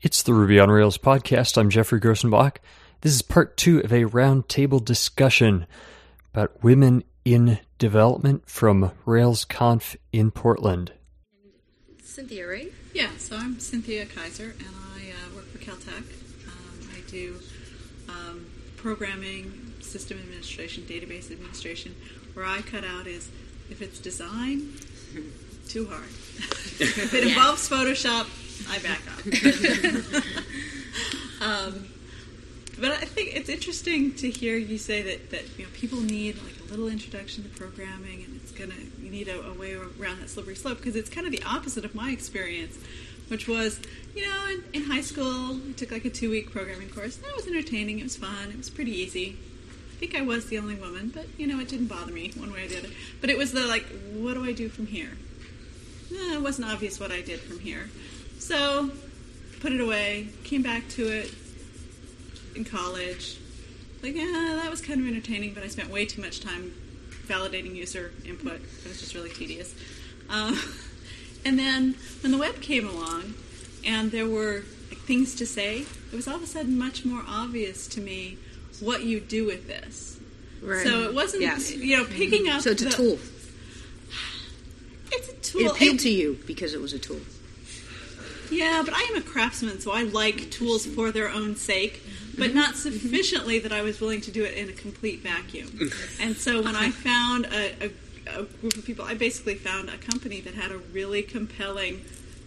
It's the Ruby on Rails podcast. I'm Geoffrey Grosenbach. This is part two of a roundtable discussion about women in development from RailsConf in Portland. Cynthia, right? Yeah, so I'm Cynthia Kaiser, and I uh, work for Caltech. Um, I do um, programming, system administration, database administration. Where I cut out is if it's design, too hard. if it Yeah. involves Photoshop, I back up. um, but I think it's interesting to hear you say that, that you know people need like a little introduction to programming, and it's gonna you need a, a way around that slippery slope because it's kind of the opposite of my experience, which was you know in, in high school I took like a two week programming course. That was entertaining. It was fun. It was pretty easy. I think I was the only woman, but you know it didn't bother me one way or the other. But it was the like, what do I do from here? Eh, it wasn't obvious what I did from here. So, put it away, came back to it in college. Like, yeah, that was kind of entertaining, but I spent way too much time validating user input. It was just really tedious. Um, and then when the web came along and there were like, things to say, it was all of a sudden much more obvious to me what you do with this. Right. So it wasn't, Yes. you know, picking up. So it's a the- tool. It's a tool. It appealed It- to you because it was a tool. Yeah, but I am a craftsman, so I like tools for their own sake, but not mm-hmm. sufficiently that I was willing to do it in a complete vacuum. Mm-hmm. And so when I found a, a, a group of people, I basically found a company that had a really compelling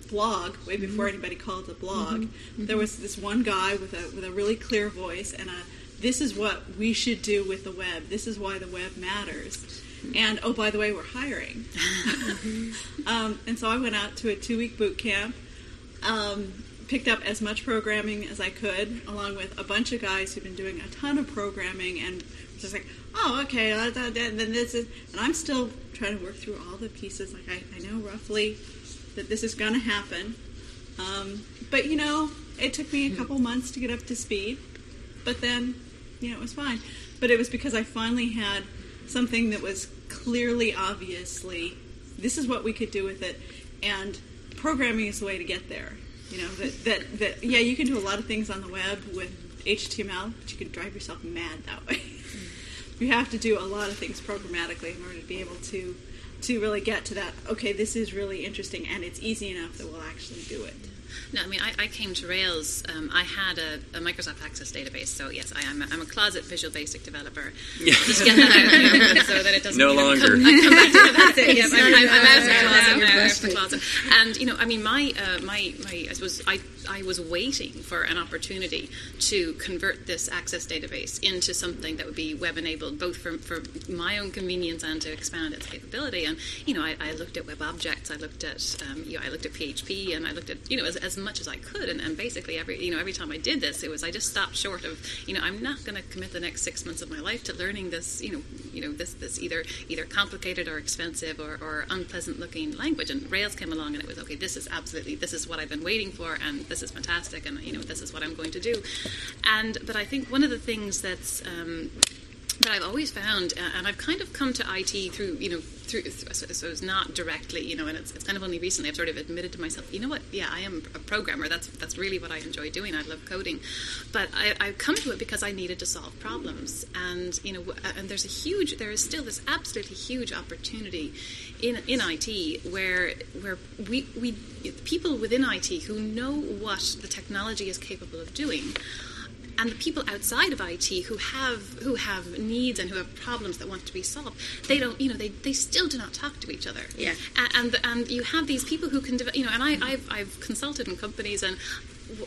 blog way mm-hmm. before anybody called it a blog. There was this one guy with a with a really clear voice and a this is what we should do with the web. This is why the web matters. And oh, by the way, we're hiring. um, and so I went out to a two week boot camp um, picked up as much programming as I could, along with a bunch of guys who've been doing a ton of programming, and just like, oh, okay, uh, da, da, then this is, and I'm still trying to work through all the pieces. Like I, I know roughly that this is going to happen, um, but you know, it took me a couple months to get up to speed, but then, you know, it was fine. But it was because I finally had something that was clearly, obviously, this is what we could do with it, and programming is the way to get there. You know that that, that yeah, you can do a lot of things on the web with HTML, but you can drive yourself mad that way. you have to do a lot of things programmatically in order to be able to to really get to that. Okay, this is really interesting, and it's easy enough that we'll actually do it. No, I mean, I, I came to Rails. Um, I had a, a Microsoft Access database, so yes, I am. A, I'm a closet Visual Basic developer. Just get that out there so that it doesn't No longer. Come, I come back to that's it. Yeah, It's I'm, not I'm, I'm out of the closet now. Out of the closet. And you know, I mean, my uh, my my. I suppose I I was waiting for an opportunity to convert this Access database into something that would be web enabled, both for for my own convenience and to expand its capability. And you know, I, I looked at web objects. I looked at um, you know, I looked at PHP, and I looked at you know as, as much as I could. And, and basically, every you know every time I did this, it was I just stopped short of you know I'm not going to commit the next six months of my life to learning this you know you know this this either either complicated or expensive or, or unpleasant looking language. And Rails came along, and it was okay. This is absolutely this is what I've been waiting for, and this is fantastic, and you know this is what I'm going to do. And but I think one of the things that's um, that I've always found, uh, and I've kind of come to IT through, you know, through, so, so it's not directly, you know, and it's, it's kind of only recently I've sort of admitted to myself, you know what, yeah, I am a programmer. That's that's really what I enjoy doing. I love coding, but I, I've come to it because I needed to solve problems, and you know, and there's a huge, there is still this absolutely huge opportunity in in IT where where we we people within IT who know what the technology is capable of doing and the people outside of IT who have who have needs and who have problems that want to be solved, they don't, you know, they, they still do not talk to each other. Yeah. A- And and you have these people who can, develop, you know, and I, I've I've consulted in companies and.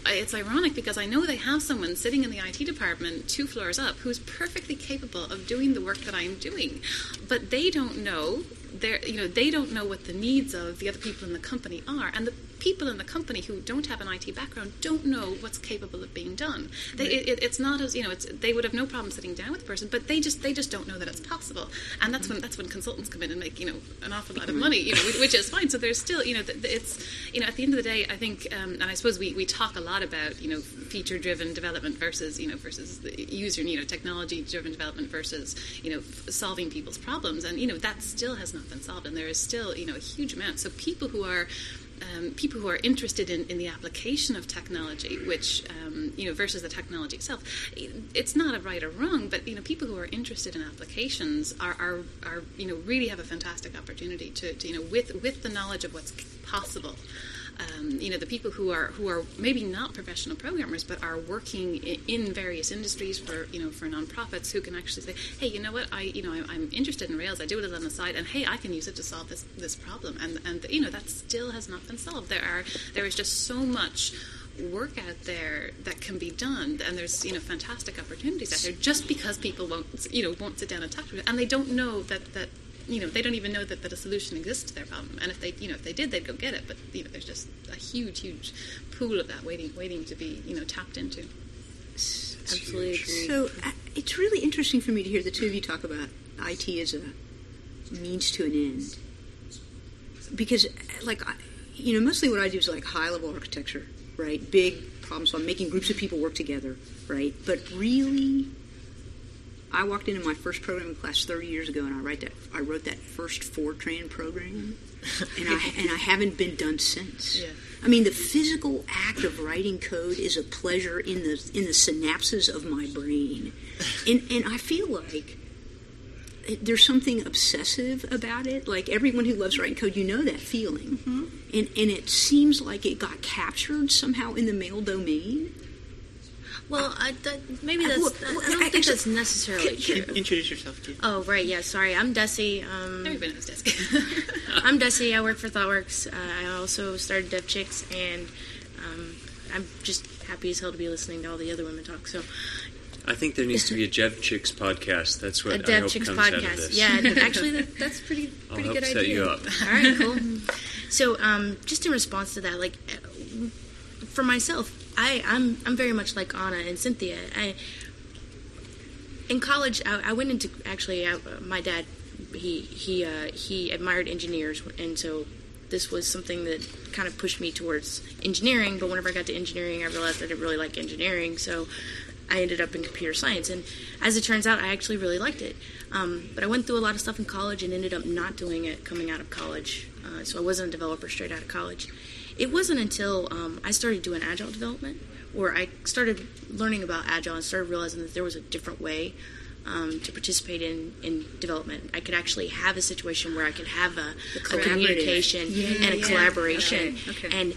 It's ironic because I know they have someone sitting in the IT department two floors up who's perfectly capable of doing the work that I'm doing, but they don't know they're, you know they don't know what the needs of the other people in the company are, and the people in the company who don't have an IT background don't know what's capable of being done. They, it, it, it's not as you know, it's, they would have no problem sitting down with the person, but they just they just don't know that it's possible, and that's when that's when consultants come in and make you know an awful lot of money, you know, which is fine. So there's still you know it's you know at the end of the day, I think, um, and I suppose we, we talk a lot about you know feature driven development versus you know versus the user you know technology driven development versus you know solving people's problems, and you know that still has not been solved, and there is still you know a huge amount. So people who are um, people who are interested in, in the application of technology, which um, you know versus the technology itself. It's not a right or wrong, but you know people who are interested in applications are, are, are you know really have a fantastic opportunity to, to you know with with the knowledge of what's possible um, you know the people who are who are maybe not professional programmers but are working in, various industries for you know for nonprofits who can actually say hey you know what? I you know I'm, I'm, interested in Rails. I do it on the side and hey I can use it to solve this this problem. And and you know that still has not been solved. There are there is just so much work out there that can be done and there's you know fantastic opportunities out there just because people won't you know won't sit down and talk to it. And they don't know that that you know, they don't even know that, that a solution exists to their problem. And if they, you know, if they did, they'd go get it. But you know, there's just a huge, huge pool of that waiting, waiting to be, you know, tapped into. Absolutely agree. So uh, it's really interesting for me to hear the two of you talk about IT as a means to an end, because, like, you know, mostly what I do is like high level architecture, right? Big problem solving, making groups of people work together, right? But really I walked into my first programming class 30 years ago, and I write that I wrote that first Fortran program, and I and I haven't been done since. Yeah. I mean, the physical act of writing code is a pleasure in the in the synapses of my brain, and and I feel like there's something obsessive about it. Like everyone who loves writing code, you know that feeling, mm-hmm. and and it seems like it got captured somehow in the male domain. Well, I, that, maybe that's. Well, I don't think that's necessarily true. Introduce yourself, too. Oh, right. Yeah. Sorry, I'm Desi. Um, Everybody knows Desi. I'm Desi. I work for ThoughtWorks. Uh, I also started DevChix, and um, I'm just happy as hell to be listening to all the other women talk. So. I think there needs to be a DevChix podcast. That's what a I hope Chicks comes podcast. out of this. Yeah, actually, that, that's pretty I'll help good set idea. you up. All right, cool. so, um, just in response to that, like for myself, I, I'm I'm very much like Anna and Cynthia. I in college I, I went into actually I, my dad he he uh, he admired engineers and so this was something that kind of pushed me towards engineering. But whenever I got to engineering, I realized I didn't really like engineering, so I ended up in computer science. And as it turns out, I actually really liked it. Um, but I went through a lot of stuff in college and ended up not doing it coming out of college. Uh, so I wasn't a developer straight out of college. It wasn't until um, I started doing agile development, or I started learning about agile and started realizing that there was a different way um, to participate in, in development. I could actually have a situation where I could have a, a communication yeah, and a yeah. collaboration. Okay. Okay. And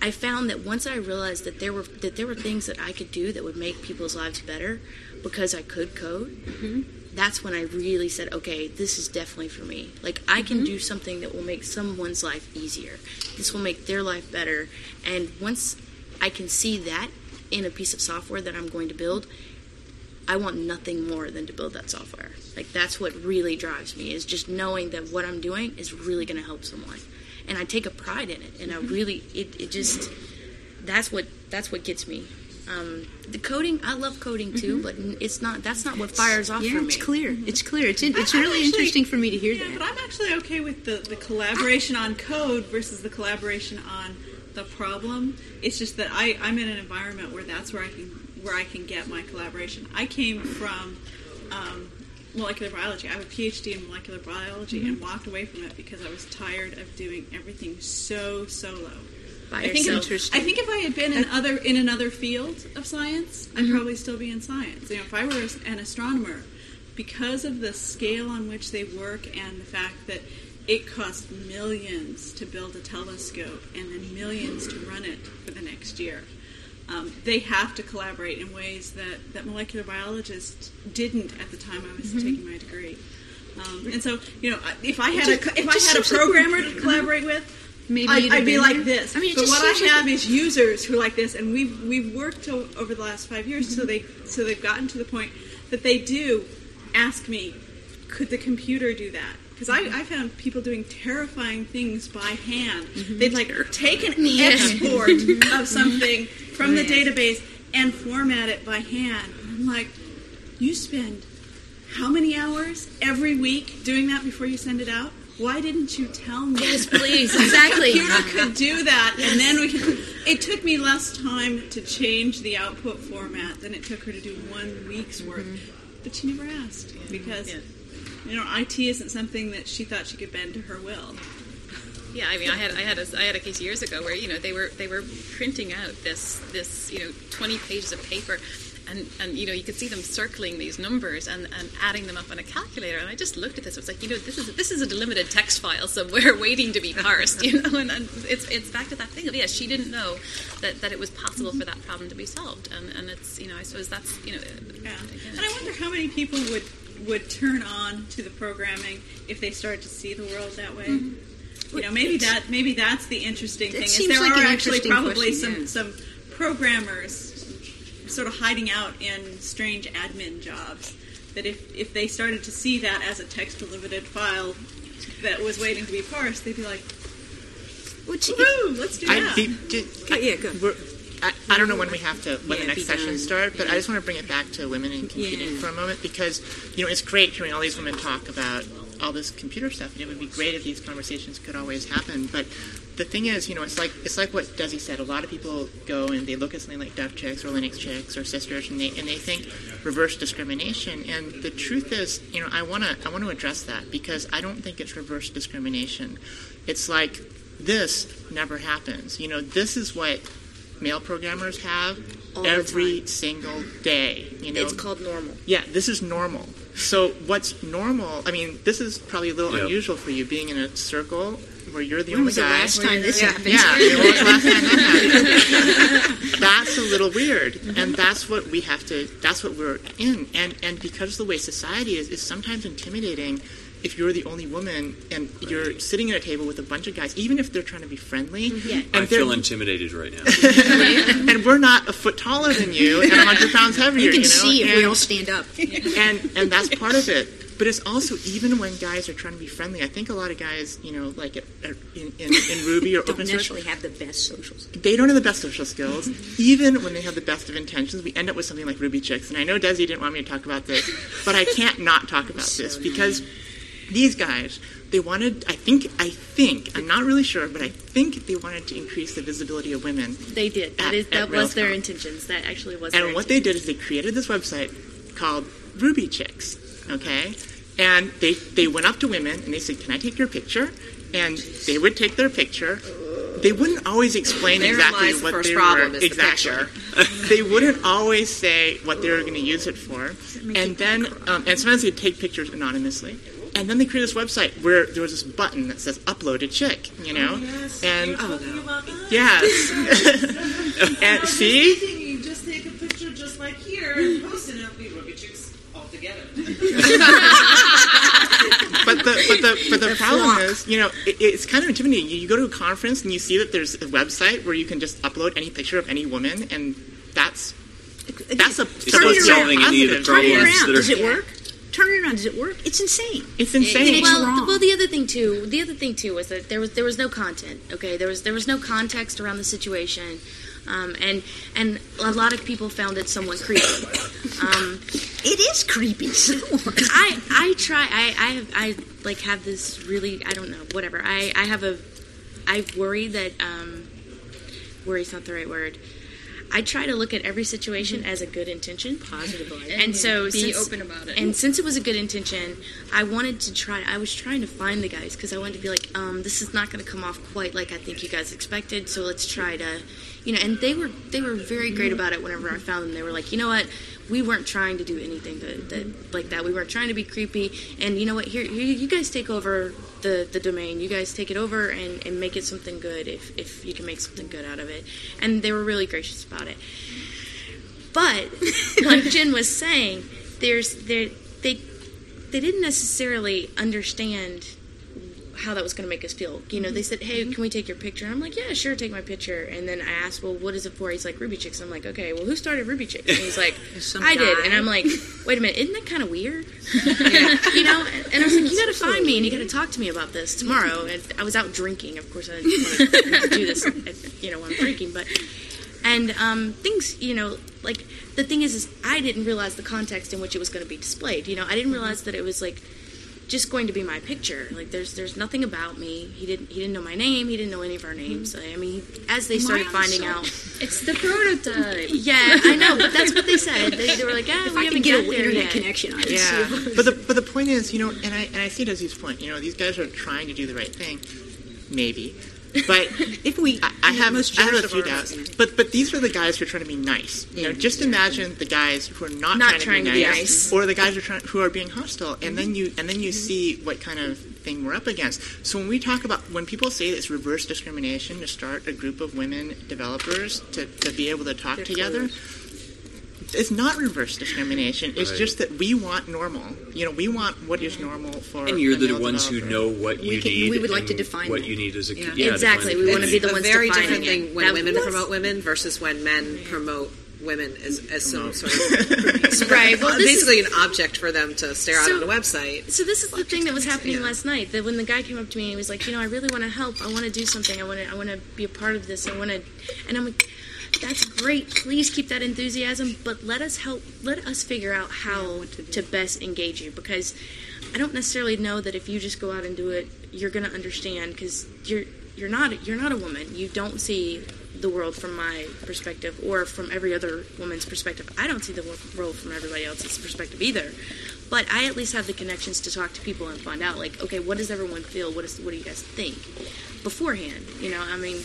I found that once I realized that there were that there were things that I could do that would make people's lives better because I could code. Mm-hmm that's when I really said, okay, this is definitely for me. Like, I can mm-hmm. do something that will make someone's life easier. This will make their life better. And once I can see that in a piece of software that I'm going to build, I want nothing more than to build that software. Like, that's what really drives me, is just knowing that what I'm doing is really going to help someone. And I take a pride in it. And I mm-hmm. really, it, it just, that's what, that's what gets me um, the coding, I love coding too, mm-hmm. but it's not. That's not what fires off yeah, for me. it's clear. Mm-hmm. It's clear. It's in, it's really actually, interesting for me to hear yeah, that. But I'm actually okay with the, the collaboration on code versus the collaboration on the problem. It's just that I, I'm in an environment where that's where I can where I can get my collaboration. I came from um, molecular biology. I have a PhD in molecular biology mm-hmm. and walked away from it because I was tired of doing everything so solo by I think yourself. If, I think if I had been in other in another field of science, I'd mm-hmm. probably still be in science. You know, if I were an astronomer, because of the scale on which they work and the fact that it costs millions to build a telescope and then millions to run it for the next year. Um, they have to collaborate in ways that, that molecular biologists didn't at the time I was mm-hmm. taking my degree. Um, and so, you know, if I had a if I had a programmer to collaborate with, maybe I'd, I'd be like this. I mean, but what I have like is users who are like this, and we've we've worked to, over the last five years, mm-hmm. so they so they've gotten to the point that they do ask me, could the computer do that? Because I, I found people doing terrifying things by hand. Mm-hmm. They'd like take an yeah. export of something from the database and format it by hand. I'm like, you spend how many hours every week doing that before you send it out? Why didn't you tell me? Yes, please, exactly. Computer could do that, and then we could. It took me less time to change the output format than it took her to do one week's work. Mm-hmm. But she never asked because, yeah. you know, IT isn't something that she thought she could bend to her will. Yeah, I mean, I had I had a, I had a case years ago where you know they were they were printing out this this you know twenty pages of paper, and and you know you could see them circling these numbers and, and adding them up on a calculator, and I just looked at this. I was like, you know, this is this is a delimited text file somewhere waiting to be parsed, you know, and, and it's it's back to that thing of yes, she didn't know that, that it was possible for that problem to be solved, and and it's you know I suppose that's you know Yeah. again, And I wonder how many people would would turn on to the programming if they started to see the world that way. Mm-hmm. You know, maybe that maybe that's the interesting That thing. Is seems there like are actually probably question, some yeah. some programmers sort of hiding out in strange admin jobs that if if they started to see that as a text delimited file that was waiting to be parsed, they'd be like, Which, "Woo, let's do I, that." the, ju- Oh, yeah, go. I, I don't know when we have to when Yeah, the next session done. start, but I just want to bring it back to women in computing Yeah. for a moment because you know it's great hearing all these women talk about all this computer stuff, and it would be great if these conversations could always happen. But the thing is, you know, it's like it's like what Desi said. A lot of people go and they look at something like DevChix or LinuxChix or Systers, and they and they think reverse discrimination. And the truth is, you know, I want to I want to address that because I don't think it's reverse discrimination. It's like this never happens. You know, this is what male programmers have All every single day. You know, It's called normal. yeah, this is normal. So what's normal? I mean, this is probably a little Yep. unusual for you, being in a circle where you're the when only was the guy. last time this happened? Yeah, I mean, when was the last time that happened? that's a little weird, mm-hmm. and that's what we have to. That's what we're in, and and because the way society is, is sometimes intimidating. If you're the only woman and you're sitting at a table with a bunch of guys, even if they're trying to be friendly, mm-hmm. Yeah. and I feel intimidated right now. and we're not a foot taller than you and 100 pounds heavier. You can know? see if and, we don't stand up. and and that's part of it. But it's also even when guys are trying to be friendly. I think a lot of guys, you know, like at, at, in, in, in Ruby or Don't open source, naturally have the best socials. they don't have the best social skills. Even when they have the best of intentions, we end up with something like Ruby Chicks. And I know Desi didn't want me to talk about this, but I can't not talk about this because these guys, they wanted. I think. I think. I'm not really sure, but I think they wanted to increase the visibility of women. They did. That At- is that was their intentions. That actually was. And their what they did is they created this website called Ruby Chicks, okay? And they, they went up to women and they said, Can I take your picture? And they would take their picture. They wouldn't always explain Therein exactly lies the what first they problem, were is the exactly. they wouldn't always say what they were going to use it for. And then, um, and sometimes they'd take pictures anonymously. And then they created this website where there was this button that says "Upload a chick," you know, and yes, and oh, see, You just take a picture just like here and post it, and it'll be Ruby Chicks all together. but the but the but the problem is, you know, it, it's kind of intimidating. You, you go to a conference and you see that there's a website where you can just upload any picture of any woman, and that's that's a It's Turn not it solving around. any of the positive. Turn it problems around. that Does are. it work? Turn it around. Does it work? It's insane. It's insane. It's well, wrong. well, the other thing too, the other thing too was that there was there was no content. Okay, there was there was no context around the situation, um, and and a lot of people found it somewhat creepy. Um, It is creepy. I I try I I have I like have this really I don't know whatever I I have a I worry that um worry's not the right word. I try to look at every situation as a good intention, Positively. and so be since, open about it. And since it was a good intention, I wanted to try. I was trying to find the guys because I wanted to be like, um, this is not going to come off quite like I think you guys expected. So let's try to, you know. And they were they were very great about it. Whenever I found them, they were like, you know what, we weren't trying to do anything that, that like that. We weren't trying to be creepy. And you know what, here, here you guys take over the the domain. You guys take it over and, and make it something good if if you can make something good out of it. And they were really gracious about it. But like Jen was saying, there's there they they didn't necessarily understand how that was going to make us feel. You know, they said, "Hey, can we take your picture?" And I'm like, "Yeah, sure, take my picture." And then I asked, "Well, what is it for?" He's like, "Ruby Chicks." I'm like, "Okay, well, who started Ruby Chicks?" And he's like, "I did." And I'm like, "Wait a minute, isn't that kind of weird?" you know? And I was like, "You got to find me and you got to talk to me about this tomorrow." And I was out drinking. Of course, I didn't want to do this, you know, when I'm drinking, but and um, things, you know, like the thing is, is I didn't realize the context in which it was going to be displayed. You know, I didn't realize that it was like just going to be my picture. Like there's there's nothing about me. He didn't he didn't know my name. He didn't know any of our names. I mean, as they started finding out, It's the prototype. yeah, I know, but that's what they said. They, they were like, ah, if we I haven't get got an internet yet. connection, I'd Yeah, but the but the point is, you know, and I and I see Desi's point. You know, these guys are trying to do the right thing, maybe. But If we, I, I have, I have a few doubts. But but these are the guys who are trying to be nice. You know, just imagine the guys who are not, Not trying, trying to to be be nice, nice. or the guys who are, trying, who are being hostile, and then mm-hmm. you and then you mm-hmm. see what kind of thing we're up against. So when we talk about when people say it's reverse discrimination to start a group of women developers to, to be able to talk They're together. It's not reverse discrimination. It's Right. just that we want normal. You know, we want what is normal for. And you're the male ones who know what you We can- need. we would like to define what that. you need as a Yeah. yeah, Exactly, we wanna be the a ones very defining different it. thing when That women was- promote women versus when men promote women as, as some sort of Right, well, uh, this is- basically an object for them to stare at on a website. So this is the thing that was happening Yeah. last night. That when the guy came up to me and he was like, you know, I really want to help. I want to do something. I want to. I want to be a part of this. I want to. And I'm like, that's great. Please keep that enthusiasm, but let us help. Let us figure out how to best engage you because I don't necessarily know that if you just go out and do it, you're going to understand because you're you're not you're not a woman. You don't see the world from my perspective or from every other woman's perspective. I don't see the world from everybody else's perspective either. But I at least have the connections to talk to people and find out like, okay, what does everyone feel? What is what do you guys think beforehand? You know, I mean,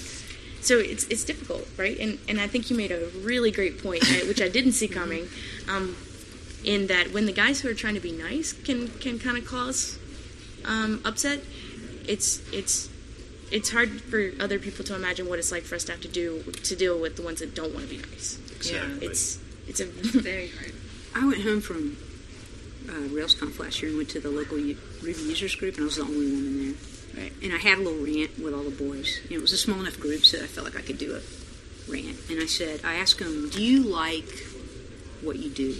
so it's it's difficult, right? And and I think you made a really great point, which I didn't see coming, um, in that when the guys who are trying to be nice can can kind of cause um, upset, it's it's it's hard for other people to imagine what it's like for us to have to do to deal with the ones that don't want to be nice. Exactly. It's it's a very hard. I went home from uh, RailsConf last year and went to the local u- Ruby users group, and I was the only woman there. Right. And I had a little rant with all the boys. You know, it was a small enough group so I felt like I could do a rant. And I said, I asked them, "Do you like what you do?"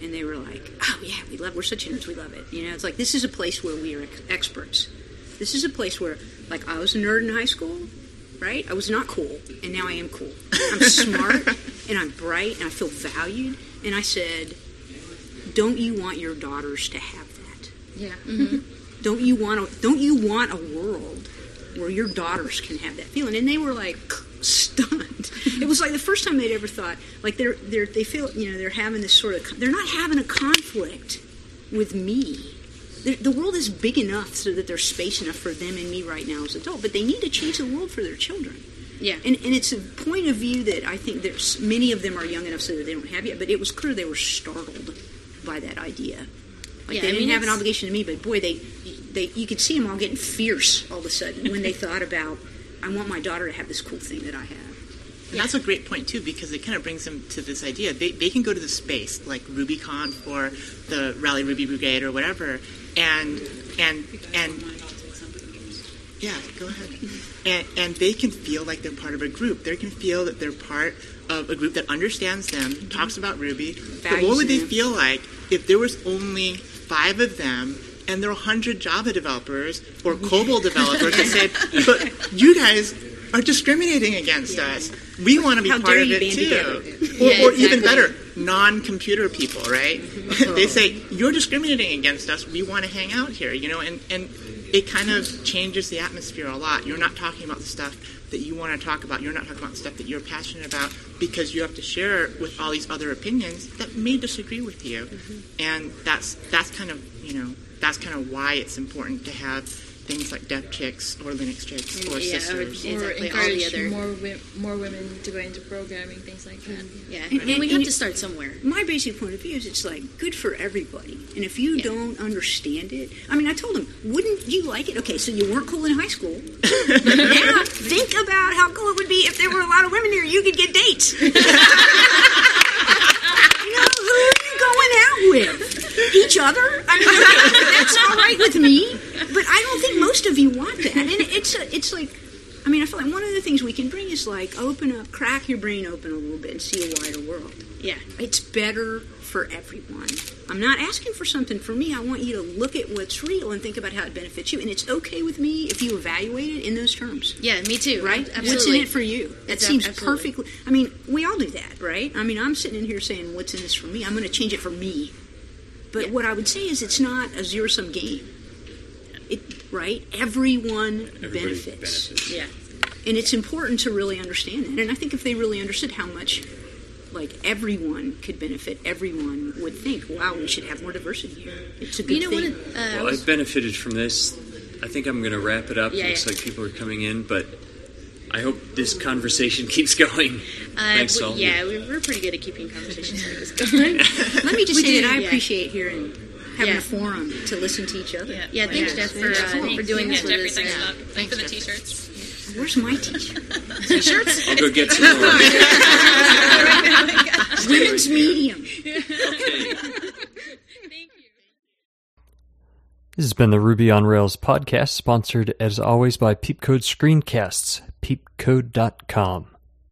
And they were like, "Oh yeah, we love. We're such nerds. We love it." You know, it's like this is a place where we are ex- experts. This is a place where, like, I was a nerd in high school, right? I was not cool, and now I am cool. I'm smart and I'm bright and I feel valued. And I said, "Don't you want your daughters to have that? Yeah. Mm-hmm. Don't you want a, Don't you want a world where your daughters can have that feeling?" And they were like stunned. It was like the first time they'd ever thought like they're they're they feel you know they're having this sort of they're not having a conflict with me. The, the world is big enough so that there's space enough for them and me right now as adults, but they need to change the world for their children. Yeah. And, and it's a point of view that I think there's many of them are young enough so that they don't have yet, but it was clear they were startled by that idea. Like Yeah, they I didn't mean, have an obligation to me, but boy, they they you could see them all getting fierce all of a sudden when they thought about I want my daughter to have this cool thing that I have. And that's a great point too, because it kind of brings them to this idea. They, they can go to the space like RubyConf or the Raleigh Ruby Brigade or whatever, and and and yeah, go ahead. And and they can feel like they're part of a group. They can feel that they're part of a group that understands them, mm-hmm. talks about Ruby. but what would they feel like if there was only five of them? And there were 100 Java developers or COBOL developers that say, but you guys are discriminating against us. We want to be How part of it too. Or, Yeah, or even better, non-computer people, right? they say you're discriminating against us. We want to hang out here, you know, and and it kind of changes the atmosphere a lot. You're not talking about the stuff that you want to talk about. You're not talking about the stuff that you're passionate about because you have to share it with all these other opinions that may disagree with you, mm-hmm. and that's that's kind of you know that's kind of why it's important to have things like DevChix or LinuxChix or Yeah, or- Systers. yeah. or Exactly, all the other- more wi- more women to go into programming, things like that. Yeah. And- I mean, we have you- to start somewhere. My basic point of view is it's like good for everybody. And if you don't understand it, I mean, I told them, wouldn't you like it? Okay, so you weren't cool in high school. now think about how cool it would be if there were a lot of women here. You could get dates. you know, who are you going out with? Each other? I mean, that's all right with me. But I don't think most of you want that. And it's a, it's like, I mean, I feel like one of the things we can bring is like open up, crack your brain open a little bit and see a wider world. Yeah. It's better for everyone. I'm not asking for something for me. I want you to look at what's real and think about how it benefits you. And it's okay with me if you evaluate it in those terms. Yeah, me too. Right? Absolutely. What's in it for you? That It's- seems absolutely. perfectly. I mean, we all do that, right? I mean, I'm sitting in here saying, "What's in this for me?" I'm going to change it for me. But Yeah. what I would say is, it's not a zero sum game. It right? Everyone benefits. benefits. Yeah. And it's important to really understand that. And I think if they really understood how much, like, everyone could benefit, everyone would think, wow, we should have more diversity here. It's a good You know thing. what? Uh, I Well, was- I've benefited from this I think I'm going to wrap it up. Yeah, Looks yeah. like people are coming in, but I hope this conversation keeps going. Uh, Thanks, we- all. yeah, we- we're pretty good at keeping conversations like this going. Let me just We say do, that I yeah. appreciate hearing having Yeah. a forum to listen to each other. Yeah. Yeah, thanks, Jeff, for, uh, for doing yeah, this with Geoffrey, us. thanks Yeah. a lot. Thanks for the t-shirts. Where's my t-shirt? T-shirts? I'll go get some more. Women's medium. Thank you. This has been the Ruby on Rails podcast, sponsored as always by Peepcode Screencasts, peepcode.com.